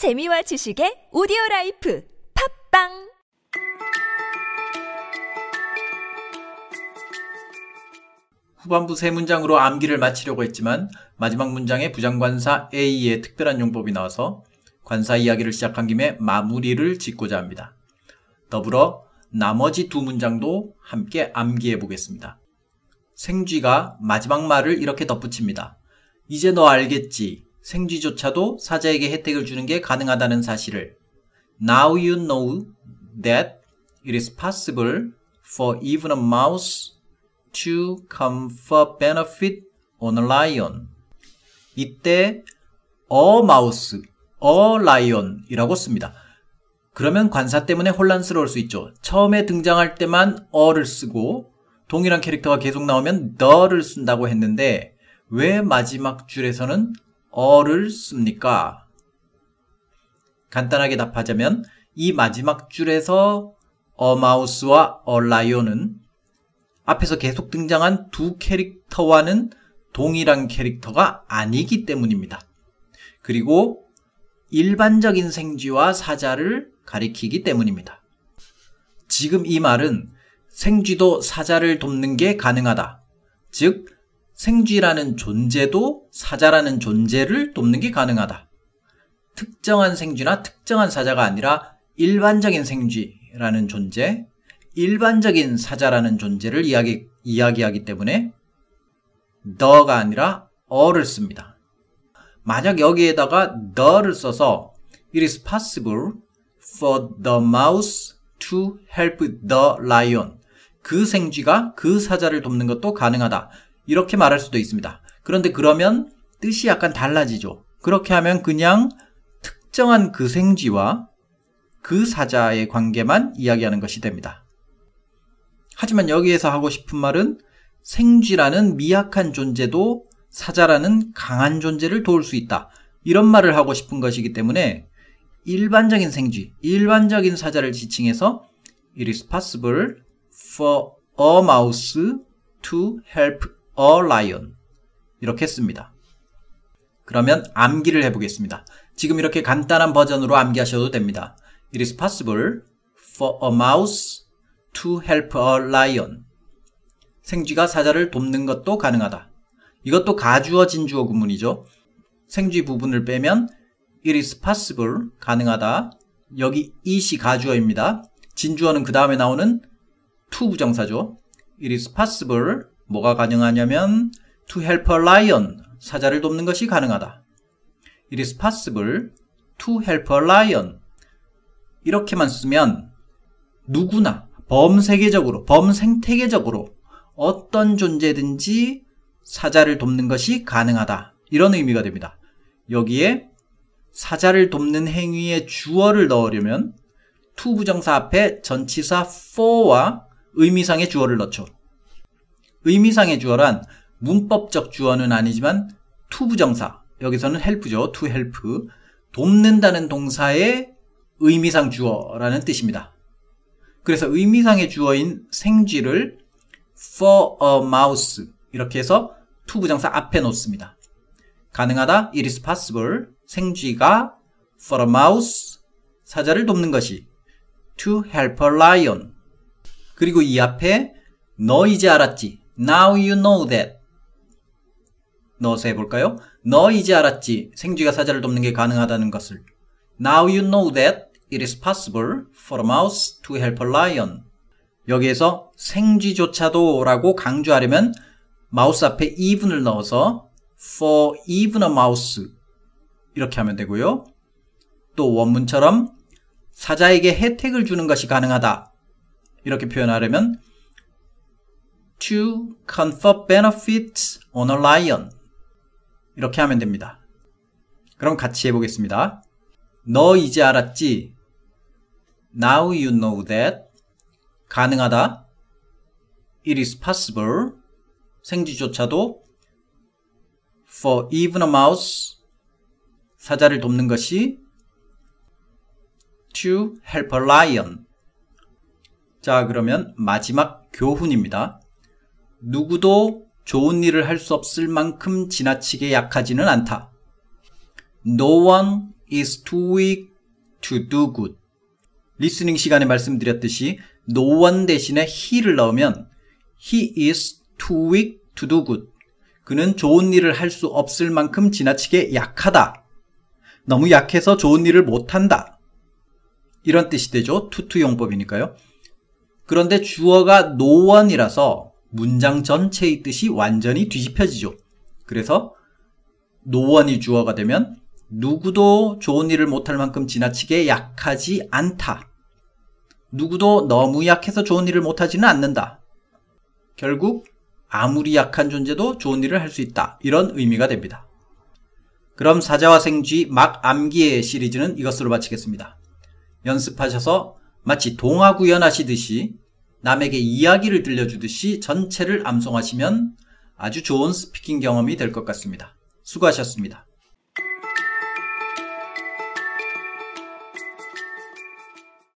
재미와 지식의 오디오 life 팟빵 후반부 세 문장으로 암기를 마치려고 했지만 마지막 문장에 부정관사 a의 특별한 용법이 나와서 관사 이야기를 시작한 김에 마무리를 짓고자 합니다. 더불어 나머지 두 문장도 함께 암기해 보겠습니다. 생쥐가 마지막 말을 이렇게 덧붙입니다. 이제 너 알겠지. 생쥐조차도 사자에게 혜택을 주는 게 가능하다는 사실을. Now you know that it is possible for even a mouse to confer benefit on a lion. 이때 a mouse, a lion이라고 씁니다. 그러면 관사 때문에 혼란스러울 수 있죠. 처음에 등장할 때만 어를 쓰고 동일한 캐릭터가 계속 나오면 the를 쓴다고 했는데 왜 마지막 줄에서는 어를 씁니까? 간단하게 답하자면 이 마지막 줄에서 어 마우스와 어 라이온은 앞에서 계속 등장한 두 캐릭터와는 동일한 캐릭터가 아니기 때문입니다. 그리고 일반적인 생쥐와 사자를 가리키기 때문입니다. 지금 이 말은 생쥐도 사자를 돕는 게 가능하다. 즉, 생쥐라는 존재도 사자라는 존재를 돕는 게 가능하다. 특정한 생쥐나 특정한 사자가 아니라 일반적인 생쥐라는 존재, 일반적인 사자라는 존재를 이야기, 이야기하기 때문에 the가 아니라 어를 씁니다. 만약 여기에다가 the를 써서 it is possible for the mouse to help the lion. 그 생쥐가 그 사자를 돕는 것도 가능하다. 이렇게 말할 수도 있습니다. 그런데 그러면 뜻이 약간 달라지죠. 그렇게 하면 그냥 특정한 그 생쥐와 그 사자의 관계만 이야기하는 것이 됩니다. 하지만 여기에서 하고 싶은 말은 생쥐라는 미약한 존재도 사자라는 강한 존재를 도울 수 있다. 이런 말을 하고 싶은 것이기 때문에 일반적인 생쥐, 일반적인 사자를 지칭해서 it is possible for a mouse to help a lion 이렇게 씁니다. 그러면 암기를 해보겠습니다. 지금 이렇게 간단한 버전으로 암기하셔도 됩니다. It is possible for a mouse to help a lion. 생쥐가 사자를 돕는 것도 가능하다. 이것도 가주어 진주어 구문이죠. 생쥐 부분을 빼면 it is possible 가능하다. 여기 it이 가주어입니다. 진주어는 그 다음에 나오는 to 부정사죠. it is possible 뭐가 가능하냐면 to help a lion 사자를 돕는 것이 가능하다. it is possible to help a lion 이렇게만 쓰면 누구나 범세계적으로 범생태계적으로 어떤 존재든지 사자를 돕는 것이 가능하다. 이런 의미가 됩니다. 여기에 사자를 돕는 행위의 주어를 넣으려면 to 부정사 앞에 전치사 for와 의미상의 주어를 넣죠. 의미상의 주어란 문법적 주어는 아니지만 to 부정사 여기서는 help죠. to help 돕는다는 동사의 의미상 주어라는 뜻입니다. 그래서 의미상의 주어인 생쥐를 for a mouse 이렇게 해서 to 부정사 앞에 놓습니다. 가능하다 it is possible 생쥐가 for a mouse 사자를 돕는 것이 to help a lion 그리고 이 앞에 너 이제 알았지 now you know that 넣어서 해볼까요? 너 이제 알았지 생쥐가 사자를 돕는 게 가능하다는 것을 now you know that it is possible for a mouse to help a lion 여기에서 생쥐조차도 라고 강조하려면 마우스 앞에 even을 넣어서 for even a mouse 이렇게 하면 되고요. 또 원문처럼 사자에게 혜택을 주는 것이 가능하다. 이렇게 표현하려면 to confer benefits on a lion 이렇게 하면 됩니다. 그럼 같이 해보겠습니다. 너 이제 알았지? Now you know that 가능하다. It is possible 생쥐조차도 for even a mouse 사자를 돕는 것이 to help a lion 자 그러면 마지막 교훈입니다. 누구도 좋은 일을 할 수 없을 만큼 지나치게 약하지는 않다. No one is too weak to do good. listening 시간에 말씀드렸듯이 no one 대신에 he를 넣으면 he is too weak to do good. 그는 좋은 일을 할 수 없을 만큼 지나치게 약하다. 너무 약해서 좋은 일을 못한다. 이런 뜻이 되죠. too to 용법이니까요. 그런데 주어가 no one이라서 문장 전체의 뜻이 완전히 뒤집혀지죠. 그래서 one이 주어가 되면 누구도 좋은 일을 못할 만큼 지나치게 약하지 않다. 누구도 너무 약해서 좋은 일을 못하지는 않는다. 결국 아무리 약한 존재도 좋은 일을 할 수 있다. 이런 의미가 됩니다. 그럼 사자와 생쥐 막 암기의 시리즈는 이것으로 마치겠습니다. 연습하셔서 마치 동화 구연하시듯이 남에게 이야기를 들려주듯이 전체를 암송하시면 아주 좋은 스피킹 경험이 될 것 같습니다. 수고하셨습니다.